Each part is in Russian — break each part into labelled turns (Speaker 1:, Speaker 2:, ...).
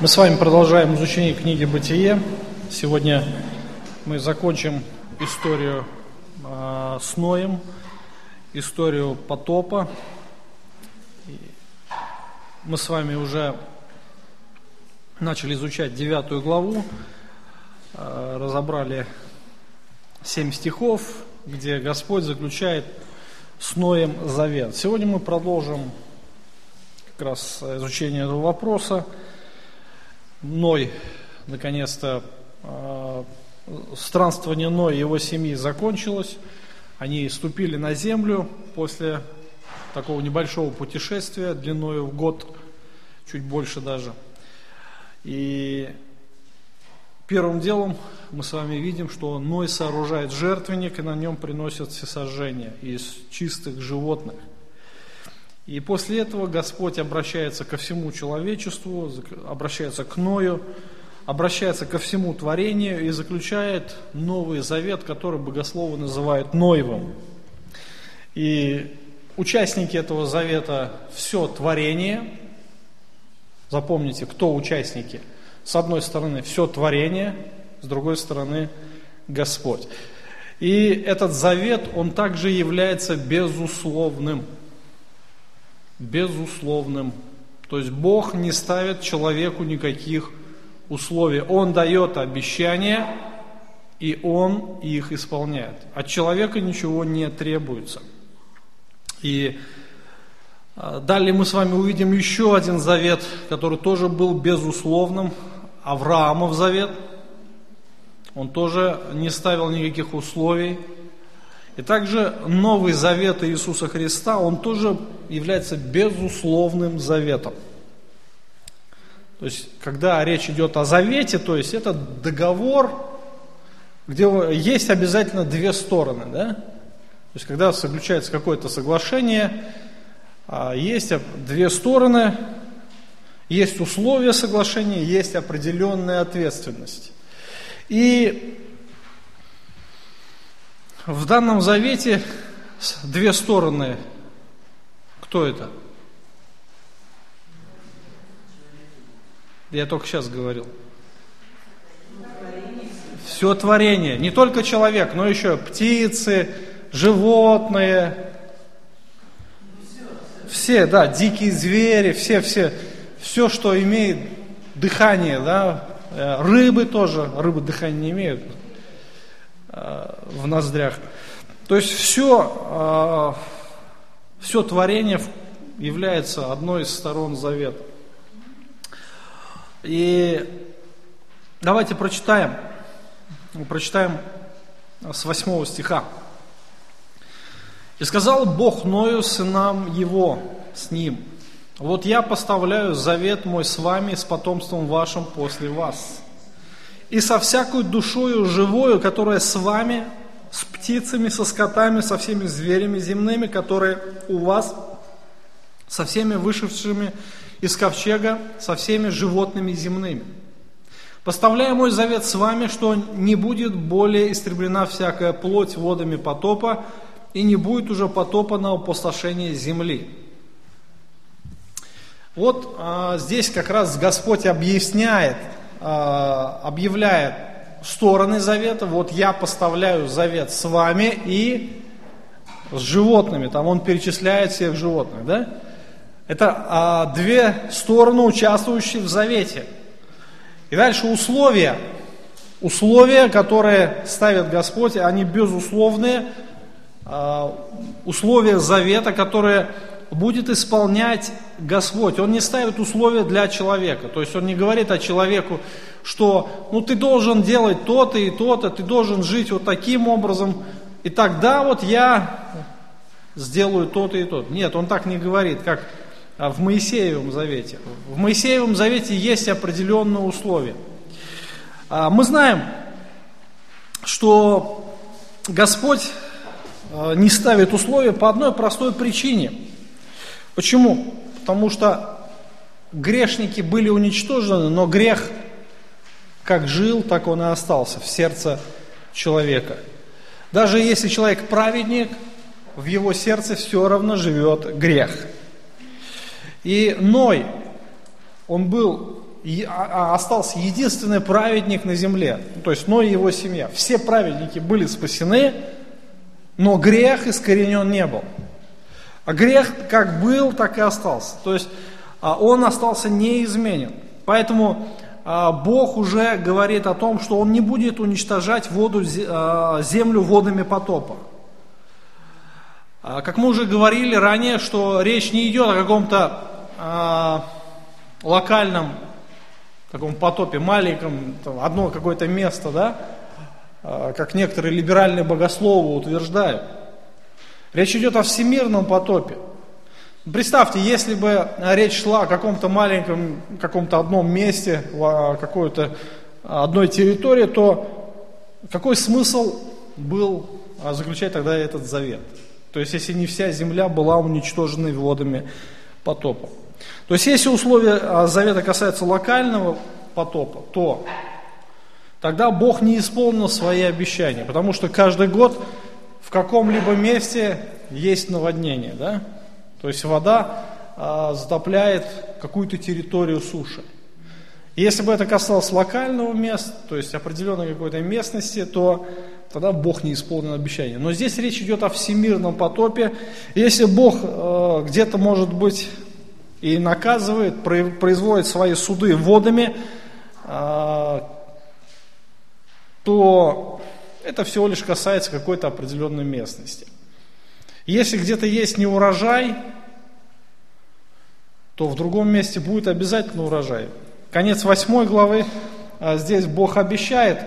Speaker 1: Мы с вами продолжаем изучение книги «Бытие». Сегодня мы закончим историю э, с Ноем, историю потопа. Мы с вами уже начали изучать девятую главу, э, разобрали семь стихов, где Господь заключает с Ноем завет. Сегодня мы продолжим как раз изучение этого вопроса – Ной, наконец-то, э, странствование Ной и его семьи закончилось. Они ступили на землю после такого небольшого путешествия длиной в год, чуть больше даже. И первым делом мы с вами видим, что Ной сооружает жертвенник, и на нем приносят всесожжение из чистых животных – и после этого Господь обращается ко всему человечеству, обращается к Ною, обращается ко всему творению и заключает новый завет, который богословы называют Ноевым. И участники этого завета – все творение. Запомните, кто участники? С одной стороны, все творение, с другой стороны, Господь. И этот завет, он также является безусловным – безусловным. То есть Бог не ставит человеку никаких условий. Он дает обещания, и Он их исполняет. От человека ничего не требуется. И а, далее мы с вами увидим еще один завет, который тоже был безусловным. Авраамов завет. Он тоже не ставил никаких условий. И также Новый Завет Иисуса Христа, он тоже является безусловным заветом. То есть, когда речь идет о завете, то есть это договор, где есть обязательно две стороны, да? То есть, когда заключается какое-то соглашение, а, есть две стороны, есть условия соглашения, есть определенная ответственность. И в данном завете две стороны. Кто это? Я только сейчас говорил. Все творение. Не только человек, но еще птицы, животные. Все, да, дикие звери, все, все, все, что имеет дыхание, да, э, рыбы тоже, рыбы дыхания не имеют, в ноздрях. То есть все, а, все творение является одной из сторон завета. И давайте прочитаем, прочитаем с восьмого стиха. «И сказал Бог Ною сынам его, с ним, вот я поставляю завет мой с вами, с потомством вашим после вас, и со всякой душою живою, которая с вами, с птицами, со скотами, со всеми зверями земными, которые у вас, со всеми вышедшими из ковчега, со всеми животными земными. Поставляю мой завет с вами, что не будет более истреблена всякая плоть водами потопа, и не будет уже потопа на опустошение земли. Вот а, здесь как раз Господь объясняет, объявляет стороны завета. Вот я поставляю завет с вами и с животными. Там он перечисляет всех животных, да? Это а, две стороны, участвующие в завете. И дальше условия. Условия, которые ставит Господь, они безусловные. А, условия завета, которые будет исполнять Господь. Он не ставит условия для человека. То есть он не говорит о человеку, что ну ты должен делать то-то и то-то, ты должен жить вот таким образом, и тогда вот я сделаю то-то и то-то. Нет, он так не говорит, как в Моисеевом завете. В Моисеевом завете есть определенные условия. А, мы знаем, что Господь а, не ставит условия по одной простой причине – Почему? Потому что грешники были уничтожены, но грех как жил, так он и остался в сердце человека. Даже если человек праведник, в его сердце все равно живет грех. И Ной, он был а, а остался единственный праведник на земле, то есть Ной и его семья. Все праведники были спасены, но грех искоренен не был. А грех как был, так и остался. То есть а, он остался неизменен. Поэтому Бог уже говорит о том, что он не будет уничтожать воду, землю водами потопа. Как мы уже говорили ранее, что речь не идет о каком-то локальном таком потопе маленьком, одно какое-то место, да, а, как некоторые либеральные богословы утверждают. Речь идет о всемирном потопе. Представьте, если бы речь шла о каком-то маленьком, каком-то одном месте, какой-то одной территории, то какой смысл был а, заключать тогда этот завет? То есть, если не вся земля была уничтожена водами потопа. То есть, если условия а, завета касаются локального потопа, то тогда Бог не исполнил свои обещания, потому что каждый год в каком-либо месте есть наводнение, да? То есть вода а, затопляет какую-то территорию суши. если бы это касалось локального места, то есть определенной какой-то местности, то тогда Бог не исполнил обещание. Но здесь речь идет о всемирном потопе. Если Бог э, где-то, может быть, и наказывает, производит свои суды водами, а, то это всего лишь касается какой-то определенной местности. Если где-то есть неурожай, то в другом месте будет обязательно урожай. Конец восьмой главы, а, здесь Бог обещает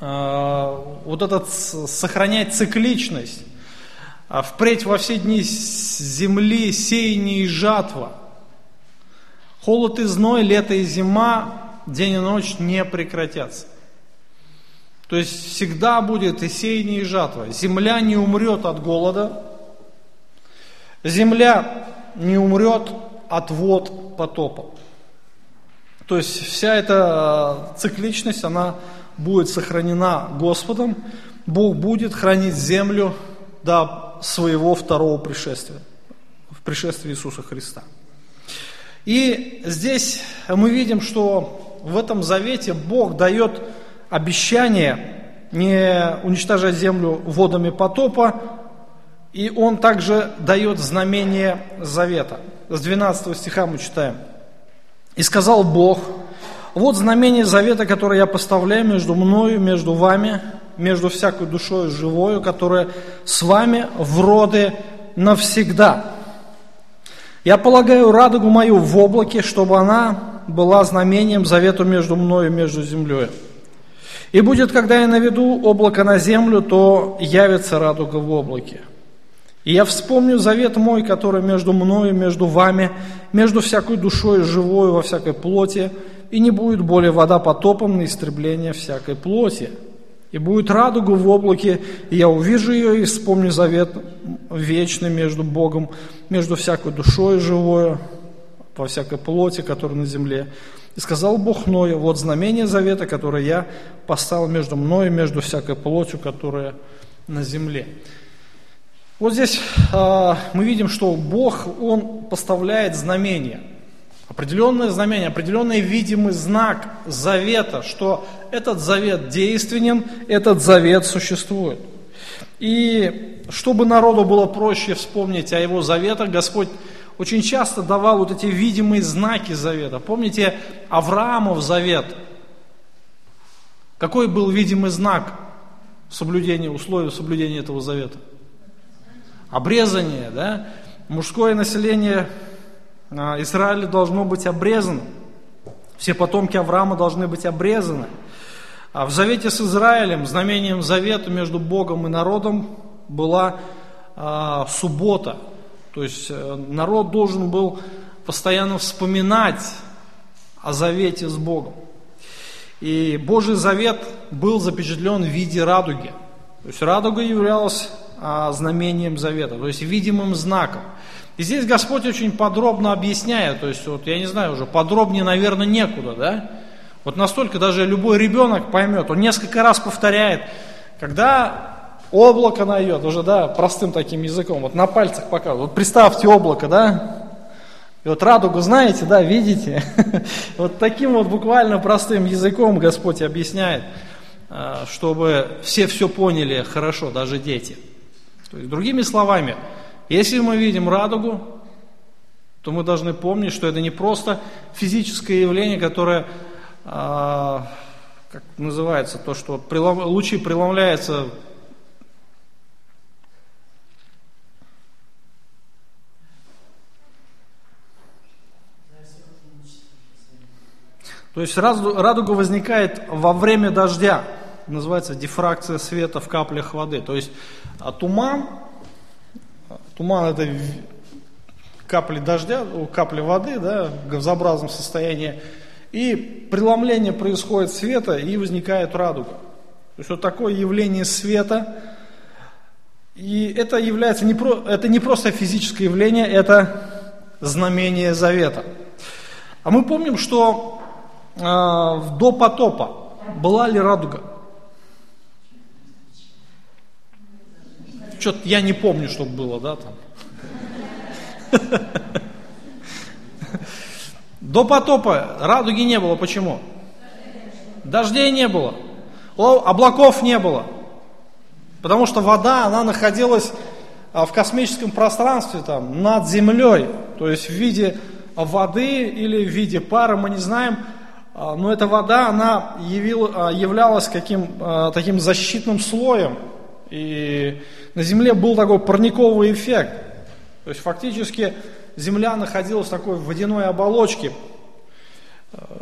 Speaker 1: а, вот этот сохранять цикличность а впредь во все дни земли сеяние и жатва. Холод и зной, лето и зима, день и ночь не прекратятся. То есть всегда будет и сеяние, и жатва. Земля не умрет от голода, земля не умрет от вод потопа. То есть вся эта цикличность, она будет сохранена Господом. Бог будет хранить землю до своего второго пришествия, в пришествии Иисуса Христа. И здесь мы видим, что в этом завете Бог дает обещание не уничтожать землю водами потопа, и Он также дает знамение завета. С 12 стиха мы читаем. «И сказал Бог, вот знамение завета, которое я поставляю между мною, между вами, между всякой душой живою, которая с вами в роды навсегда. Я полагаю радугу мою в облаке, чтобы она была знамением завету между мною и между землей. И будет, когда я наведу облако на землю, то явится радуга в облаке. И я вспомню завет мой, который между мною между вами, между всякой душой живой во всякой плоти, и не будет более вода потопом на истребление всякой плоти. И будет радуга в облаке, и я увижу ее и вспомню завет вечный между Богом, между всякой душой живой, во всякой плоти, которая на земле. И сказал Бог Ною, вот знамение завета, которое я поставил между мной и между всякой плотью, которая на земле. Вот здесь э, мы видим, что Бог, Он поставляет знамения – Определенное знамение, определенный видимый знак завета, что этот завет действенен, этот завет существует. И чтобы народу было проще вспомнить о его заветах, Господь очень часто давал вот эти видимые знаки завета. Помните Авраамов завет? Какой был видимый знак соблюдения, условий соблюдения этого завета? Обрезание, да? Мужское население а, Израиль должно быть обрезан. Все потомки Авраама должны быть обрезаны. А в завете с Израилем, знамением завета между Богом и народом была а, суббота. То есть э, народ должен был постоянно вспоминать о завете с Богом. И Божий завет был запечатлен в виде радуги. То есть радуга являлась а, знамением завета, то есть видимым знаком. И здесь Господь очень подробно объясняет, то есть, вот, я не знаю, уже подробнее, наверное, некуда, да? Вот настолько даже любой ребенок поймет, он несколько раз повторяет, когда облако найдет, уже, да, простым таким языком, вот на пальцах показывает. Вот представьте облако, да, И вот радугу знаете, да, видите? Вот таким вот буквально простым языком Господь объясняет, а, чтобы все все поняли хорошо, даже дети. То есть, другими словами, если мы видим радугу, то мы должны помнить, что это не просто физическое явление, которое, а, как называется, то, что лучи преломляются То есть радуга возникает во время дождя, называется дифракция света в каплях воды. То есть а туман, туман это капли дождя, капли воды, да, в газообразном состоянии, и преломление происходит света, и возникает радуга. То есть вот такое явление света, и это является не, про, это не просто физическое явление, это знамение завета. А мы помним, что до потопа была ли радуга? Что-то я не помню, чтобы было, да, там. До потопа радуги не было. Почему? Дождей не было. Облаков не было. Потому что вода, она находилась а, в космическом пространстве, там, над землей. То есть в виде воды или в виде пара, мы не знаем. А, но эта вода, она явила, а, являлась каким, а, таким защитным слоем. И на Земле был такой парниковый эффект. То есть фактически Земля находилась в такой водяной оболочке.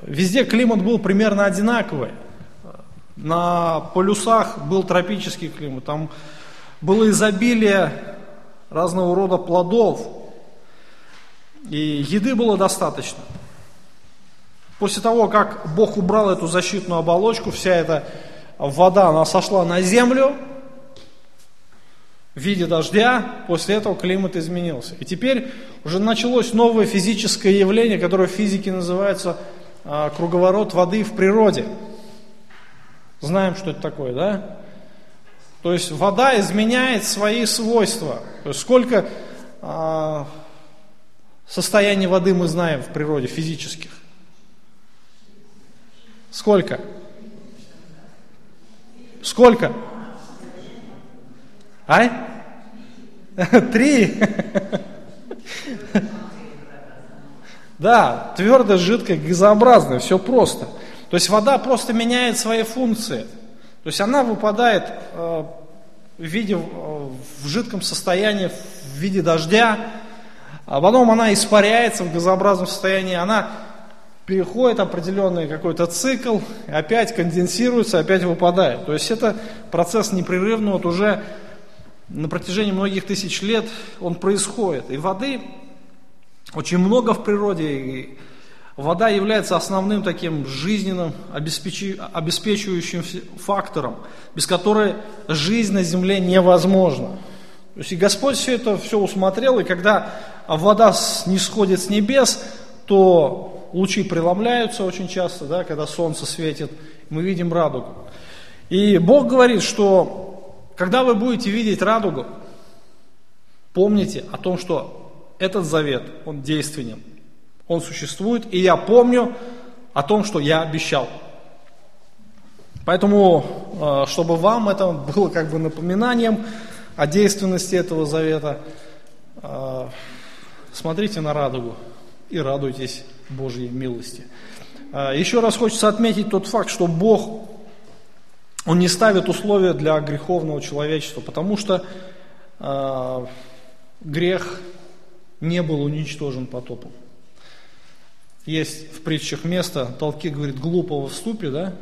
Speaker 1: Везде климат был примерно одинаковый. На полюсах был тропический климат, там было изобилие разного рода плодов, и еды было достаточно. После того, как Бог убрал эту защитную оболочку, вся эта вода, она сошла на землю в виде дождя, после этого климат изменился. И теперь уже началось новое физическое явление, которое в физике называется а, круговорот воды в природе. Знаем, что это такое, да? То есть вода изменяет свои свойства. То есть сколько а, состояний воды мы знаем в природе физических? Сколько? Сколько? Ай? Три? Да, твердое, жидкое, газообразное, все просто. То есть вода просто меняет свои функции. То есть она выпадает э, в виде, в жидком состоянии, в виде дождя, а потом она испаряется в газообразном состоянии, она переходит определенный какой-то цикл, опять конденсируется, опять выпадает. То есть это процесс непрерывный, вот уже на протяжении многих тысяч лет он происходит. И воды очень много в природе, и вода является основным таким жизненным, обеспечивающим фактором, без которой жизнь на земле невозможна. То есть и Господь все это все усмотрел, и когда вода не сходит с небес, то лучи преломляются очень часто, да, когда солнце светит, мы видим радугу. И Бог говорит, что когда вы будете видеть радугу, помните о том, что этот завет, он действенен, он существует, и я помню о том, что я обещал. Поэтому, э, чтобы вам это было как бы напоминанием о действенности этого завета, э, смотрите на радугу и радуйтесь Божьей милости. А, еще раз хочется отметить тот факт, что Бог, Он не ставит условия для греховного человечества, потому что э, грех не был уничтожен потопом. Есть в притчах место, толки говорит, глупого в ступе, да,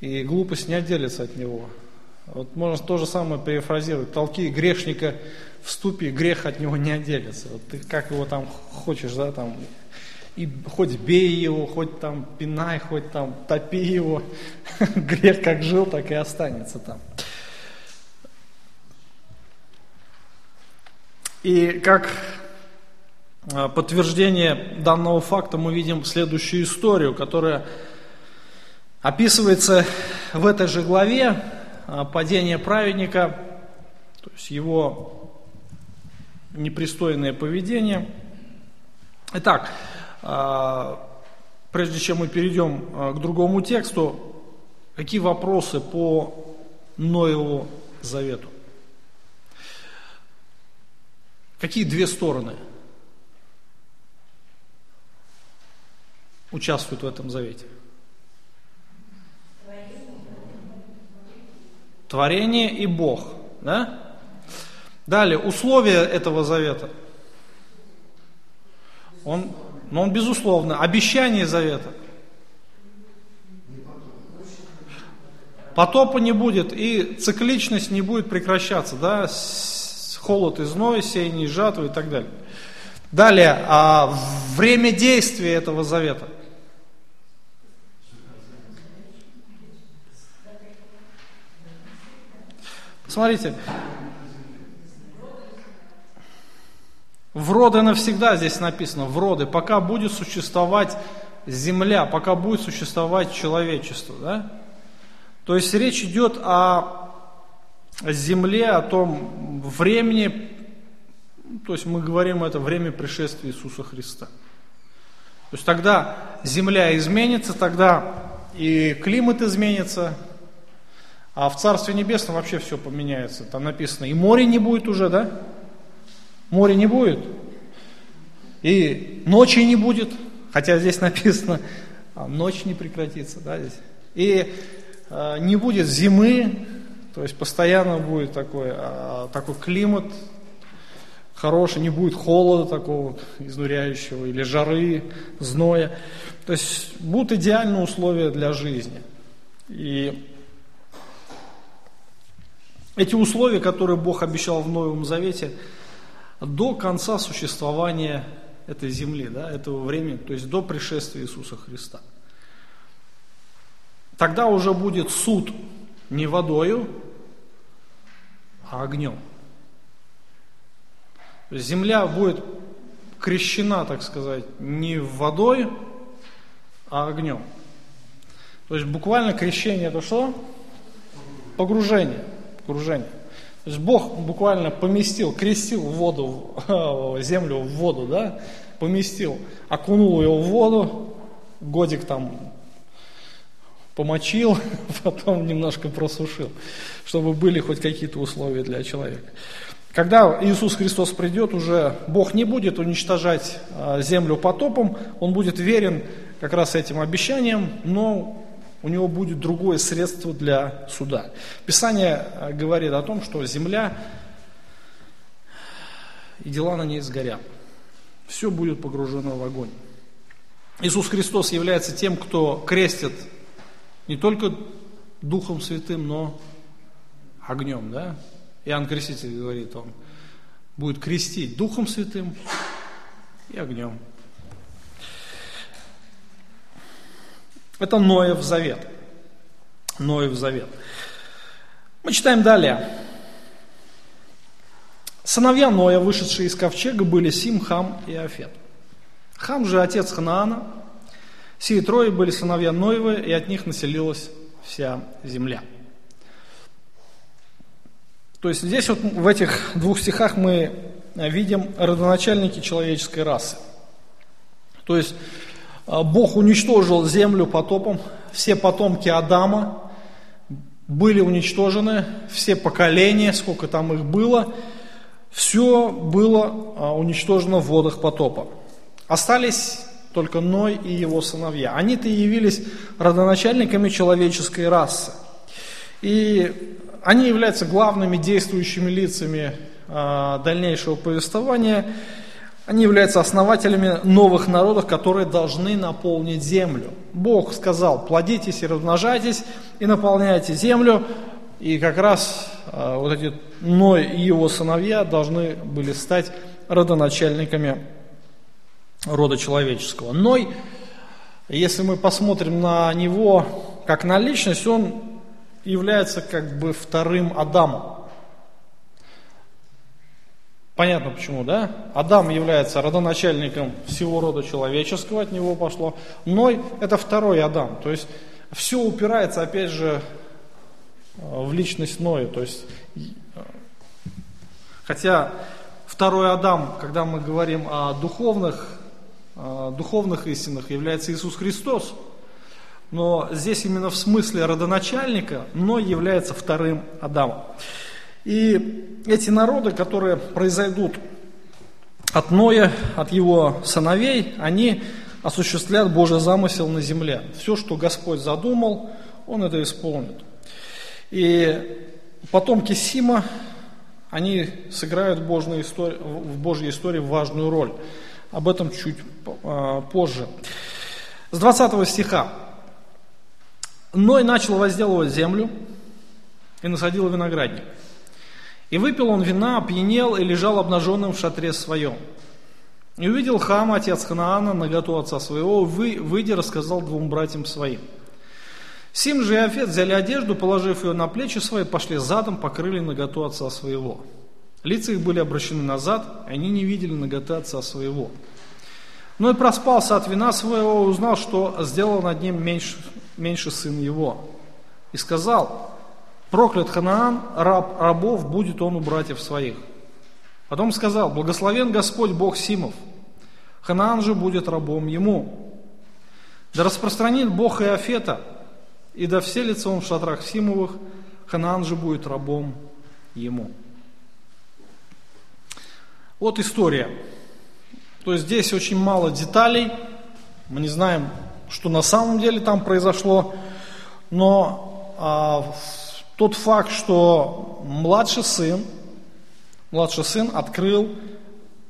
Speaker 1: и глупость не отделится от него. Вот можно то же самое перефразировать. Толки грешника в ступе, грех от него не отделится. Вот ты как его там хочешь, да, там и хоть бей его, хоть там пинай, хоть там топи его. Грех как жил, так и останется там. И как а, подтверждение данного факта мы видим следующую историю, которая описывается в этой же главе а, падение праведника, то есть его непристойное поведение – Итак, прежде чем мы перейдем а, к другому тексту, какие вопросы по Ноеву завету? Какие две стороны участвуют в этом завете? Творение и Бог. Да? Далее, условия этого завета. Он, но он безусловно, обещание завета. Потопа не будет, и цикличность не будет прекращаться, да, холод и зной, сеяние и жатвы и так далее. Далее, а, время действия этого завета. Смотрите, в роды навсегда здесь написано, в роды, пока будет существовать земля, пока будет существовать человечество. Да? То есть речь идет о земле, о том времени, то есть мы говорим это время пришествия Иисуса Христа. То есть тогда земля изменится, тогда и климат изменится, а в Царстве Небесном вообще все поменяется. Там написано, и море не будет уже, да? Море не будет. И ночи не будет, хотя здесь написано, а ночь не прекратится, да, здесь. И э, не будет зимы, то есть постоянно будет такой, э, такой климат хороший, не будет холода такого изнуряющего, или жары, зноя. То есть будут идеальные условия для жизни. И эти условия, которые Бог обещал в Новом Завете, до конца существования этой земли, да, этого времени, то есть до пришествия Иисуса Христа. Тогда уже будет суд не водою, а огнем. Земля будет крещена, так сказать, не водой, а огнем. То есть буквально крещение это что? Погружение окружения. То есть Бог буквально поместил, крестил воду, землю в воду, да, поместил, окунул ее в воду, годик там помочил, потом немножко просушил, чтобы были хоть какие-то условия для человека. Когда Иисус Христос придет, уже Бог не будет уничтожать а, землю потопом, Он будет верен как раз этим обещаниям, но у него будет другое средство для суда. Писание э, говорит о том, что земля и дела на ней сгорят. Все будет погружено в огонь. Иисус Христос является тем, кто крестит не только Духом Святым, но огнем. Да? Иоанн Креститель говорит, он будет крестить Духом Святым и огнем. Это Ноев завет. Ноев завет. Мы читаем далее. Сыновья Ноя, вышедшие из ковчега, были Сим, Хам и Афет. Хам же отец Ханаана. Сии трое были сыновья Ноевы, и от них населилась вся земля. То есть здесь вот в этих двух стихах мы видим родоначальники человеческой расы. То есть Бог уничтожил землю потопом, все потомки Адама были уничтожены, все поколения, сколько там их было, все было а, уничтожено в водах потопа. Остались только Ной и его сыновья. Они-то явились родоначальниками человеческой расы. И они являются главными действующими лицами а, дальнейшего повествования – они являются основателями новых народов, которые должны наполнить землю. Бог сказал, плодитесь и размножайтесь, и наполняйте землю. И как раз э, вот эти Ной и его сыновья должны были стать родоначальниками рода человеческого. Ной, если мы посмотрим на него как на личность, он является как бы вторым Адамом. Понятно почему, да? Адам является родоначальником всего рода человеческого, от него пошло. Ной – это второй Адам. То есть все упирается, опять же, в личность Ноя. То есть, хотя второй Адам, когда мы говорим о духовных э, духовных истинах является Иисус Христос. Но здесь именно в смысле родоначальника Ной является вторым Адамом. И эти народы, которые произойдут от Ноя, от его сыновей, они осуществляют Божий замысел на земле. Все, что Господь задумал, Он это исполнит. И потомки Сима, они сыграют в Божьей истории, в Божьей истории важную роль. Об этом чуть а, позже. С 20 стиха. Ной начал возделывать землю и насадил виноградник. И выпил он вина, опьянел и лежал обнаженным в шатре своем. И увидел Хам, отец Ханаана, наготу отца своего, вы, выйдя, рассказал двум братьям своим. Сим же и Афет взяли одежду, положив ее на плечи свои, пошли задом, покрыли наготу отца своего. Лица их были обращены назад, и они не видели наготы отца своего. Но и проспался от вина своего, узнал, что сделал над ним меньше, меньше сын его. И сказал, проклят Ханаан, раб рабов, будет он у братьев своих. Потом сказал, благословен Господь Бог Симов, Ханаан же будет рабом ему. Да распространит Бог Иофета, и да вселится он в шатрах Симовых, Ханаан же будет рабом ему. Вот история. То есть здесь очень мало деталей, мы не знаем, что на самом деле там произошло, но а, тот факт, что младший сын, младший сын открыл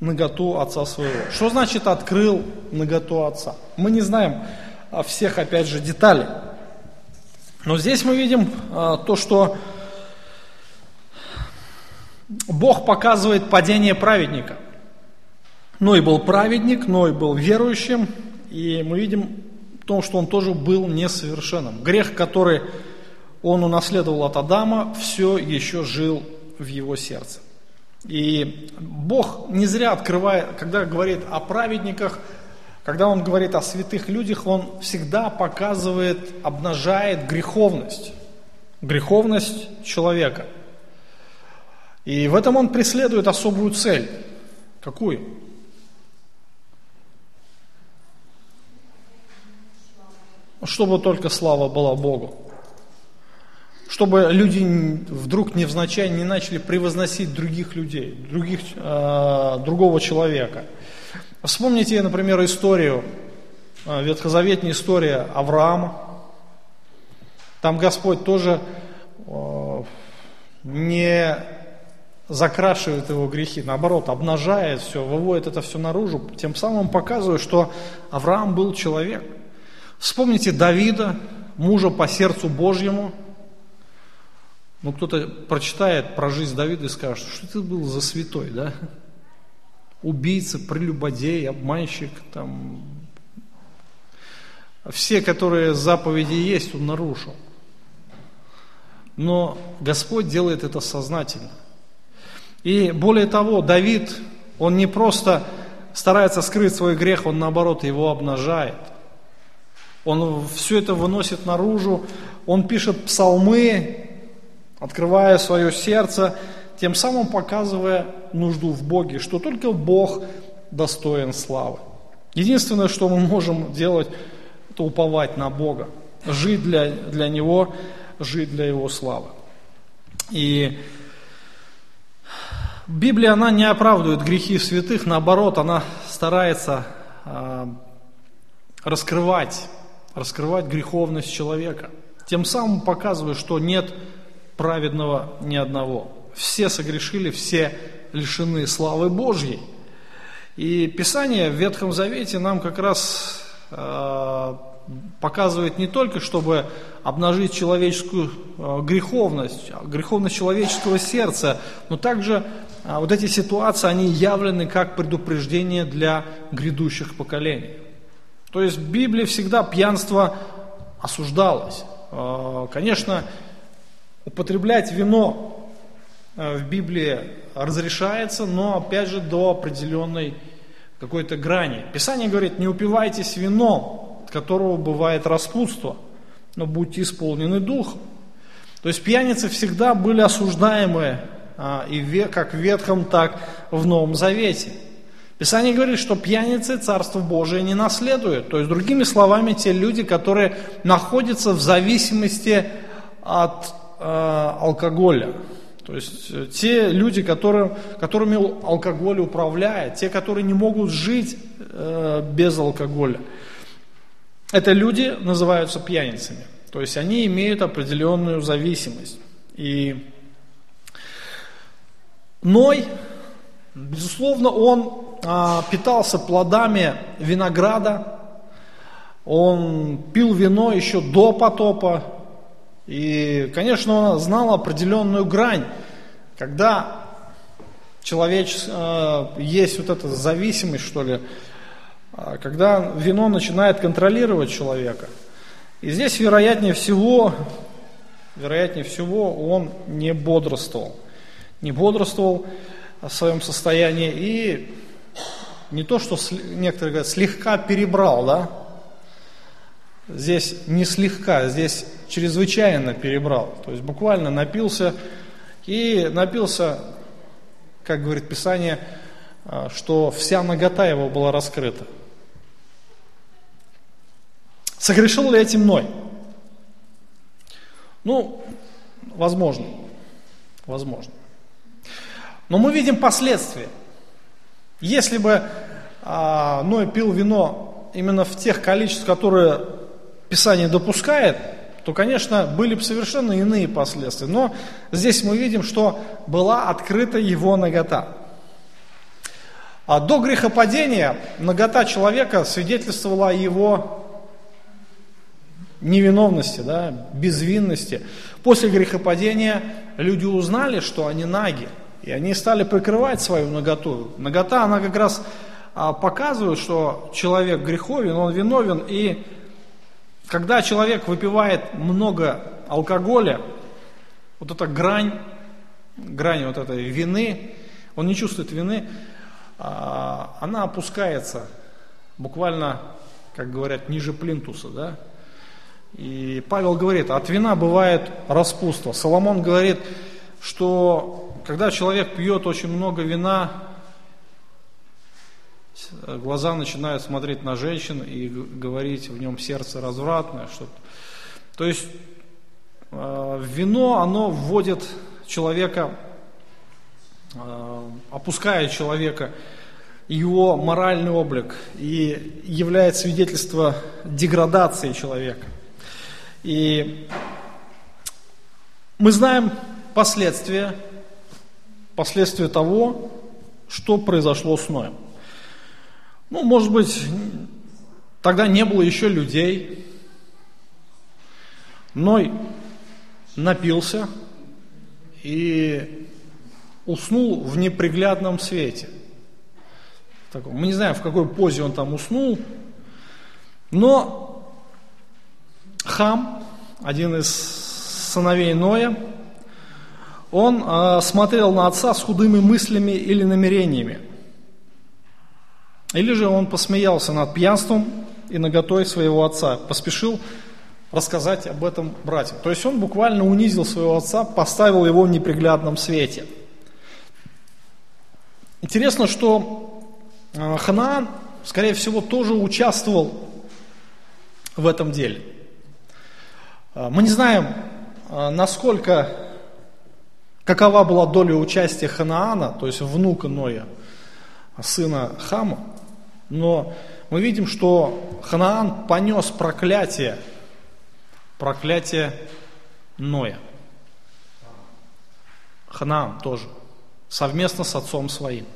Speaker 1: наготу отца своего. Что значит открыл наготу отца? Мы не знаем всех, опять же, деталей. Но здесь мы видим а, то, что Бог показывает падение праведника. Ной был праведник, Ной был верующим, и мы видим то, что он тоже был несовершенным. Грех, который он унаследовал от Адама, все еще жил в его сердце. И Бог не зря открывает, когда говорит о праведниках, когда Он говорит о святых людях, Он всегда показывает, обнажает греховность, греховность человека. И в этом Он преследует особую цель. Какую? Чтобы только слава была Богу чтобы люди вдруг невзначай не начали превозносить других людей, других, э, другого человека. Вспомните, например, историю, э, ветхозаветная история Авраама. Там Господь тоже э, не закрашивает его грехи, наоборот, обнажает все, выводит это все наружу, тем самым показывая, что Авраам был человек. Вспомните Давида, мужа по сердцу Божьему – ну, кто-то прочитает про жизнь Давида и скажет, что ты был за святой, да? Убийца, прелюбодей, обманщик, там, все, которые заповеди есть, он нарушил. Но Господь делает это сознательно. И более того, Давид, он не просто старается скрыть свой грех, он наоборот его обнажает. Он все это выносит наружу, он пишет псалмы, открывая свое сердце, тем самым показывая нужду в Боге, что только Бог достоин славы. Единственное, что мы можем делать, это уповать на Бога, жить для, для Него, жить для Его славы. И Библия, она не оправдывает грехи святых, наоборот, она старается э, раскрывать, раскрывать греховность человека, тем самым показывая, что нет праведного ни одного. Все согрешили, все лишены славы Божьей. И Писание в Ветхом Завете нам как раз э, показывает не только, чтобы обнажить человеческую э, греховность, а греховность человеческого сердца, но также э, вот эти ситуации, они явлены как предупреждение для грядущих поколений. То есть в Библии всегда пьянство осуждалось. Э, конечно, Употреблять вино э, в Библии разрешается, но опять же до определенной какой-то грани. Писание говорит, не упивайтесь вином, от которого бывает распутство, но будьте исполнены духом. То есть пьяницы всегда были осуждаемы а, и как в Ветхом, так в Новом Завете. Писание говорит, что пьяницы Царство Божие не наследуют. То есть, другими словами, те люди, которые находятся в зависимости от алкоголя. То есть э, те люди, которые, которыми алкоголь управляет, те, которые не могут жить э, без алкоголя. Это люди называются пьяницами. То есть они имеют определенную зависимость. И Ной, безусловно, он а, питался плодами винограда, он пил вино еще до потопа, и, конечно, он знал определенную грань, когда человек, э, есть вот эта зависимость, что ли, а, когда вино начинает контролировать человека. И здесь, вероятнее всего, вероятнее всего, он не бодрствовал. Не бодрствовал в своем состоянии и не то, что некоторые говорят, слегка перебрал, да? Здесь не слегка, здесь чрезвычайно перебрал. То есть буквально напился и напился, как говорит Писание, а, что вся нагота его была раскрыта. Согрешил ли этим мной? Ну, возможно. Возможно. Но мы видим последствия. Если бы а, Ной пил вино именно в тех количествах, которые Писание допускает, то, конечно, были бы совершенно иные последствия. Но здесь мы видим, что была открыта его нагота. А до грехопадения нагота человека свидетельствовала о его невиновности, да, безвинности. После грехопадения люди узнали, что они наги, и они стали прикрывать свою наготу. Нагота, она как раз а, показывает, что человек греховен, он виновен, и когда человек выпивает много алкоголя, вот эта грань, грань вот этой вины, он не чувствует вины, а, она опускается буквально, как говорят, ниже плинтуса, да. И Павел говорит, от вина бывает распутство. Соломон говорит, что когда человек пьет очень много вина, глаза начинают смотреть на женщин и говорить, в нем сердце развратное. Что -то. То есть э, вино, оно вводит человека, э, опускает человека, его моральный облик и является свидетельство деградации человека. И мы знаем последствия, последствия того, что произошло с Ноем. Ну, может быть, тогда не было еще людей. Ной напился и уснул в неприглядном свете. Мы не знаем, в какой позе он там уснул, но Хам, один из сыновей Ноя, он э, смотрел на отца с худыми мыслями или намерениями. Или же он посмеялся над пьянством и наготой своего отца, поспешил рассказать об этом братьям. То есть он буквально унизил своего отца, поставил его в неприглядном свете. Интересно, что а, Ханаан, скорее всего, тоже участвовал в этом деле. А, мы не знаем, а, насколько, какова была доля участия Ханаана, то есть внука Ноя, сына Хама, но мы видим, что Ханаан понес проклятие, проклятие Ноя. Ханаан тоже, совместно с отцом своим.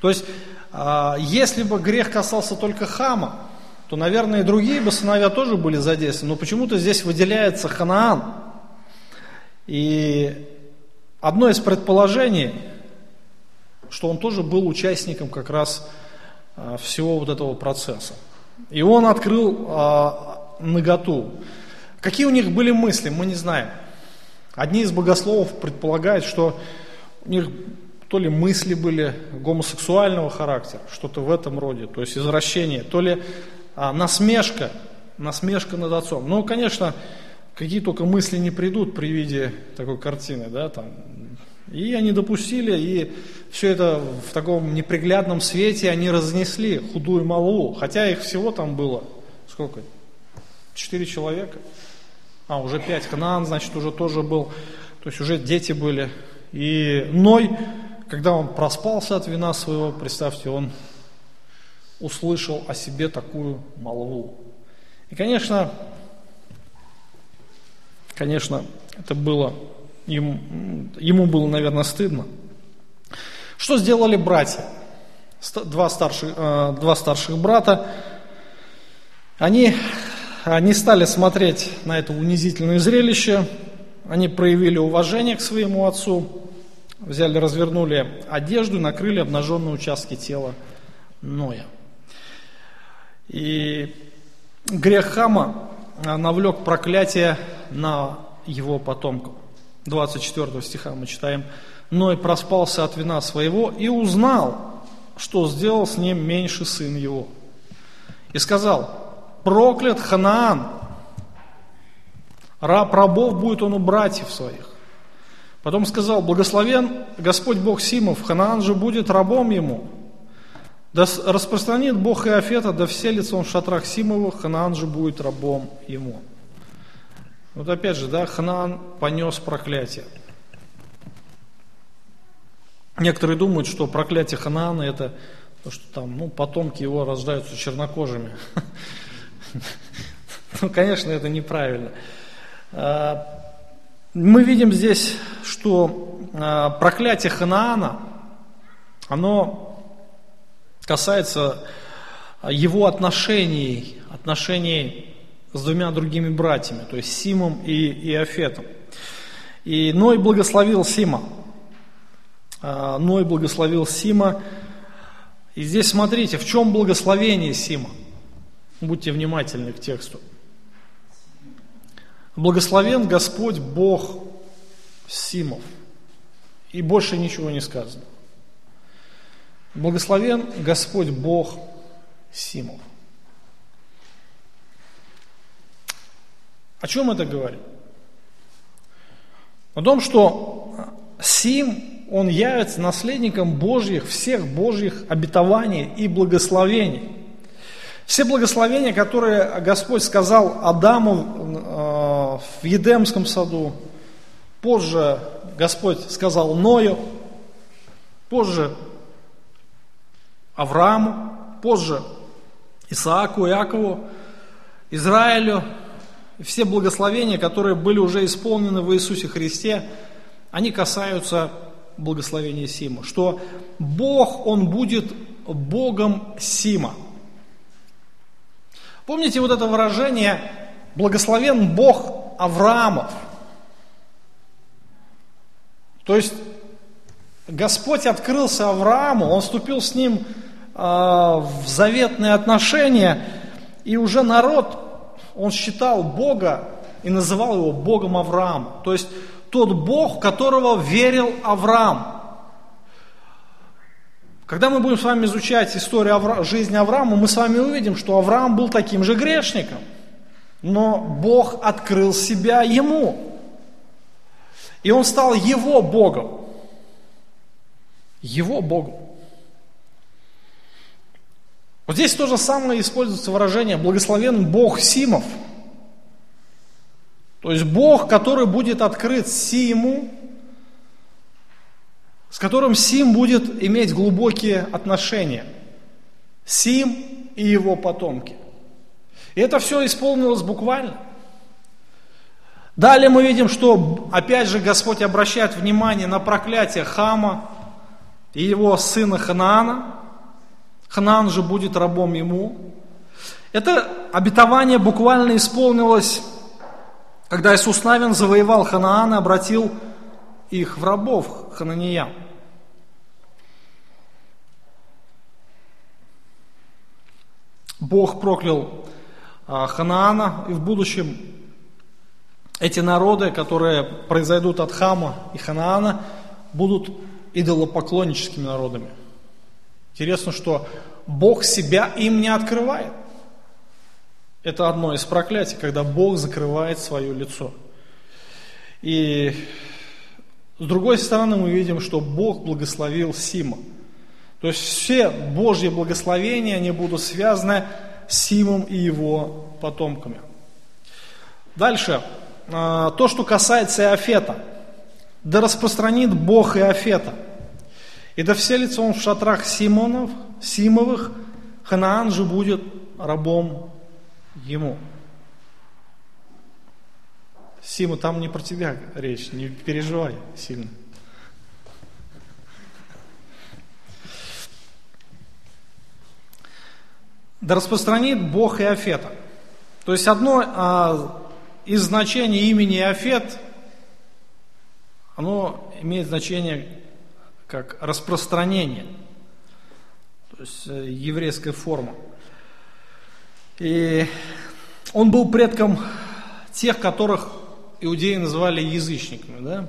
Speaker 1: То есть, а, если бы грех касался только Хама, то, наверное, и другие бы сыновья тоже были задействованы. Но почему-то здесь выделяется Ханаан. И одно из предположений, что он тоже был участником как раз всего вот этого процесса. И он открыл а, наготу. Какие у них были мысли, мы не знаем. Одни из богословов предполагают, что у них то ли мысли были гомосексуального характера, что-то в этом роде, то есть извращение, то ли а, насмешка, насмешка над отцом. Ну, конечно, какие только мысли не придут при виде такой картины, да, там, И они допустили, и все это в таком неприглядном свете они разнесли худую молву. Хотя их всего там было, сколько? Четыре человека. А, уже пять. Ханаан, значит, уже тоже был. То есть уже дети были. И Ной, когда он проспался от вина своего, представьте, он услышал о себе такую молву. И, конечно, конечно, это было, ему, ему было, наверное, стыдно. Что сделали братья? Два старших, э, два старших брата, они не стали смотреть на это унизительное зрелище, они проявили уважение к своему отцу, взяли, развернули одежду, накрыли обнаженные участки тела Ноя. И грех Хама навлек проклятие на его потомков. 24 стиха мы читаем. Ной проспался от вина своего и узнал, что сделал с ним меньший сын его. И сказал, проклят Ханаан, раб рабов будет он у братьев своих. Потом сказал, благословен Господь Бог Симов, Ханаан же будет рабом ему. Да распространит Бог Иофета, да вселится он в шатрах Симовых, Ханаан же будет рабом ему. Вот опять же, да, Ханаан понес проклятие. Некоторые думают, что проклятие Ханаана это то, что там, ну, потомки его рождаются чернокожими. Ну, конечно, это неправильно. А, мы видим здесь, что а, проклятие Ханаана, оно касается его отношений, отношений с двумя другими братьями, то есть Симом и Иофетом. И Ной благословил Сима. А, Ной благословил Сима. И здесь смотрите, в чем благословение Сима. Будьте внимательны к тексту. Благословен Господь Бог Симов. И больше ничего не сказано. Благословен Господь Бог Симов. О чем это говорит? О том, что Сим, он явится наследником Божьих, всех Божьих обетований и благословений. Все благословения, которые Господь сказал Адаму э, в Едемском саду, позже Господь сказал Ною, позже Аврааму, позже Исааку, Иакову, Израилю. Все благословения, которые были уже исполнены в Иисусе Христе, они касаются благословения Сима. Что Бог, Он будет Богом Сима. Помните вот это выражение «благословен Бог Авраамов». То есть Господь открылся Аврааму, Он вступил с ним а, в заветные отношения, и уже народ, он считал Бога и называл его Богом Авраама. То есть тот Бог, которого верил Авраам. Когда мы будем с вами изучать историю Авра... жизни Авраама, мы с вами увидим, что Авраам был таким же грешником. Но Бог открыл себя ему. И он стал его Богом. Его Богом. Вот здесь то же самое используется выражение «благословен Бог Симов». То есть Бог, который будет открыт Симу, с которым Сим будет иметь глубокие отношения. Сим и его потомки. И это все исполнилось буквально. Далее мы видим, что опять же Господь обращает внимание на проклятие Хама и его сына Ханаана – Ханаан же будет рабом ему. Это обетование буквально исполнилось, когда Иисус Навин завоевал Ханаан и обратил их в рабов хананиям. Бог проклял а, Ханаана, и в будущем эти народы, которые произойдут от Хама и Ханаана, будут идолопоклонническими народами – Интересно, что Бог себя им не открывает. Это одно из проклятий, когда Бог закрывает свое лицо. И С другой стороны, мы видим, что Бог благословил Сима. То есть все Божьи благословения, они будут связаны с Симом и его потомками. Дальше, а, то, что касается Иофета. Да распространит Бог Иофета. И да вселится он в шатрах Симонов, Симовых, Ханаан же будет рабом ему. Сима, там не про тебя речь, не переживай сильно. Да распространит Бог Иофета. То есть одно а, из значений имени Иофет, оно имеет значение как распространение, то есть э, еврейская форма. И он был предком тех, которых иудеи называли язычниками, да?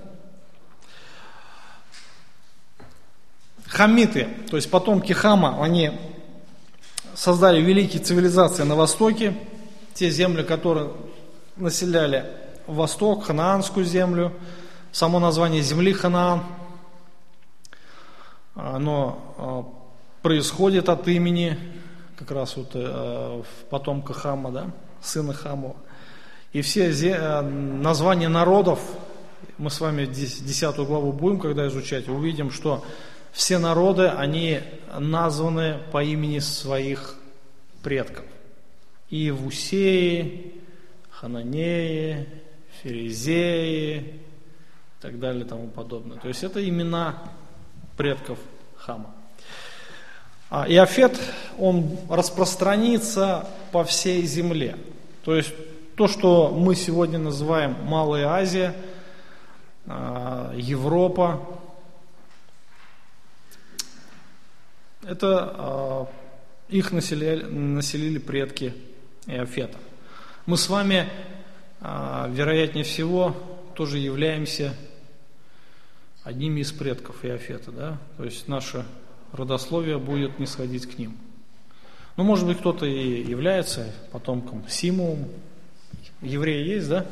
Speaker 1: Хамиты, то есть потомки Хама, они создали великие цивилизации на Востоке, те земли, которые населяли Восток, Ханаанскую землю, само название земли Ханаан, оно а, происходит от имени как раз вот э, потомка Хама, да, сына Хамова. И все э, названия народов, мы с вами 10 главу будем, когда изучать, увидим, что все народы, они названы по имени своих предков. И Вусеи, Хананеи, Ферезеи и так далее и тому подобное. То есть это имена предков Хама. А Иофет, он распространится по всей земле. То есть то, что мы сегодня называем Малая Азия, а, Европа, это а, их населяли, населили предки Иофета. Мы с вами, вероятнее всего, тоже являемся одними из предков Иофета, да? То есть наше родословие будет не сходить к ним. Ну, может быть, кто-то и является потомком Симуум, Евреи есть, да?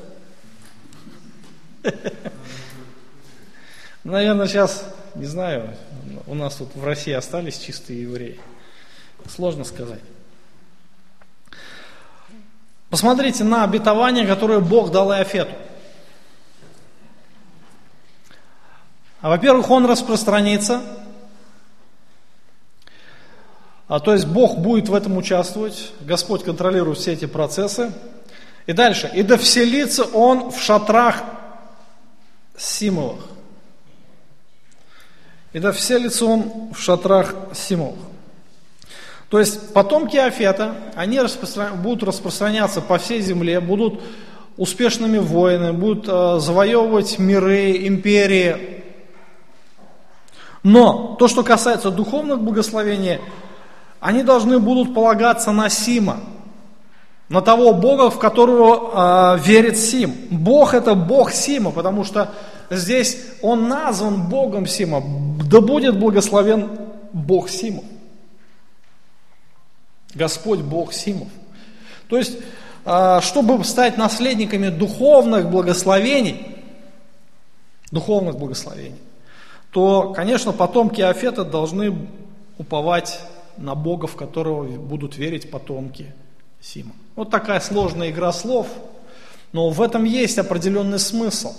Speaker 1: Наверное, сейчас, не знаю, у нас тут в России остались чистые евреи. Сложно сказать. Посмотрите на обетование, которое Бог дал Иофету. А, во-первых, он распространится, а, то есть Бог будет в этом участвовать, Господь контролирует все эти процессы. И дальше. И да вселится он в шатрах Симовых. И да вселится он в шатрах Симовых. То есть потомки Афета, они распростран... будут распространяться по всей земле, будут успешными воинами, будут э, завоевывать миры, империи. Но то, что касается духовных благословений, они должны будут полагаться на Сима – на того Бога, в которого э, верит Сим. Бог это Бог Сима, потому что здесь он назван Богом Сима. Да будет благословен Бог Симов. Господь Бог Симов. То есть, э, чтобы стать наследниками духовных благословений, духовных благословений, то, конечно, потомки Афета должны уповать на Бога, в которого будут верить потомки Сима. Вот такая сложная игра слов, но в этом есть определенный смысл.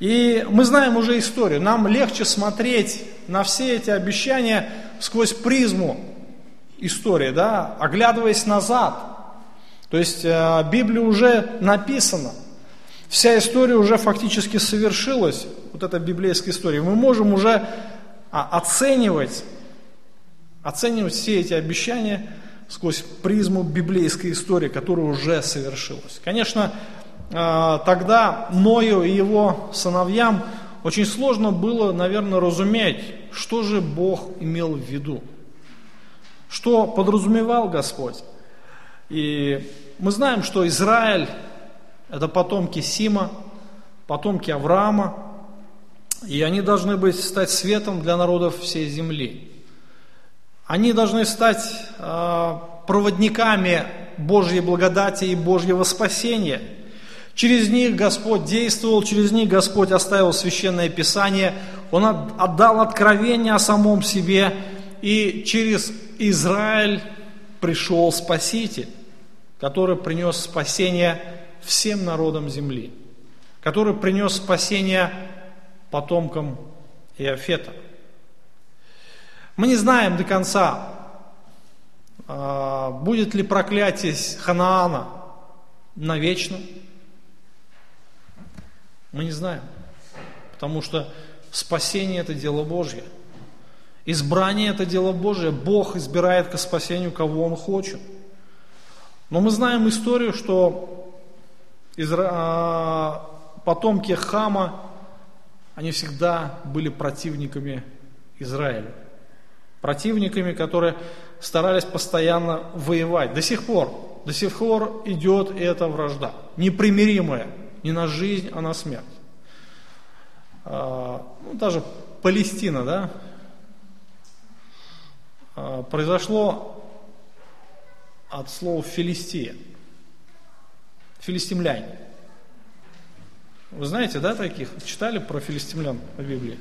Speaker 1: И мы знаем уже историю. Нам легче смотреть на все эти обещания сквозь призму истории, да, оглядываясь назад. То есть э, Библия уже написана. Вся история уже фактически совершилась, вот эта библейская история. Мы можем уже а, оценивать, оценивать все эти обещания сквозь призму библейской истории, которая уже совершилась. Конечно, а, тогда Ною и его сыновьям очень сложно было, наверное, разуметь, что же Бог имел в виду, что подразумевал Господь. И мы знаем, что Израиль – это потомки Сима, потомки Авраама, и они должны быть, стать светом для народов всей земли. Они должны стать э, проводниками Божьей благодати и Божьего спасения. Через них Господь действовал, через них Господь оставил священное писание, Он отдал откровение о самом себе, и через Израиль пришел Спаситель, который принес спасение всем народам земли, который принес спасение потомкам Иофета. Мы не знаем до конца, а, будет ли проклятие Ханаана навечно. Мы не знаем, потому что спасение это дело Божье. Избрание это дело Божье. Бог избирает к спасению, кого Он хочет. Но мы знаем историю, что. А, потомки Хама, они всегда были противниками Израиля. Противниками, которые старались постоянно воевать. До сих пор, до сих пор идет эта вражда. Непримиримая. Не на жизнь, а на смерть. А, ну, даже Палестина, да, а, произошло от слова «филистия». Филистимляне. Вы знаете, да, таких? Читали про филистимлян в Библии?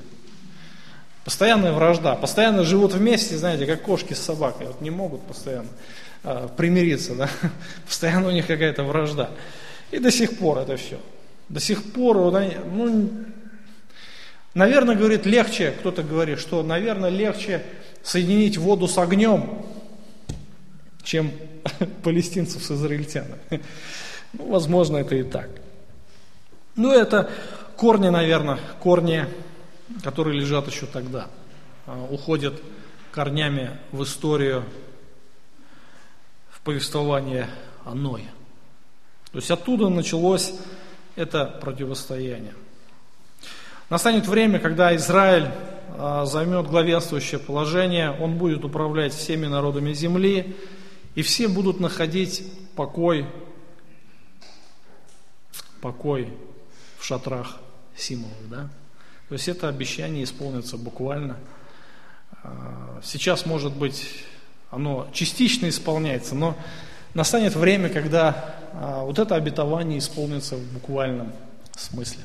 Speaker 1: Постоянная вражда, постоянно живут вместе, знаете, как кошки с собакой, вот не могут постоянно э, примириться, да? постоянно у них какая-то вражда. И до сих пор это все. До сих пор, ну, наверное, говорит, легче, кто-то говорит, что, наверное, легче соединить воду с огнем, чем палестинцев с израильтянами. Ну, возможно, это и так. Ну, это корни, наверное, корни которые лежат еще тогда, а, уходят корнями в историю, в повествование о Ное. То есть оттуда началось это противостояние. Настанет время, когда Израиль а, займет главенствующее положение, он будет управлять всеми народами земли, и все будут находить покой, покой в шатрах Симовых, да? То есть это обещание исполнится буквально. А, сейчас, может быть, оно частично исполняется, но настанет время, когда а, вот это обетование исполнится в буквальном смысле.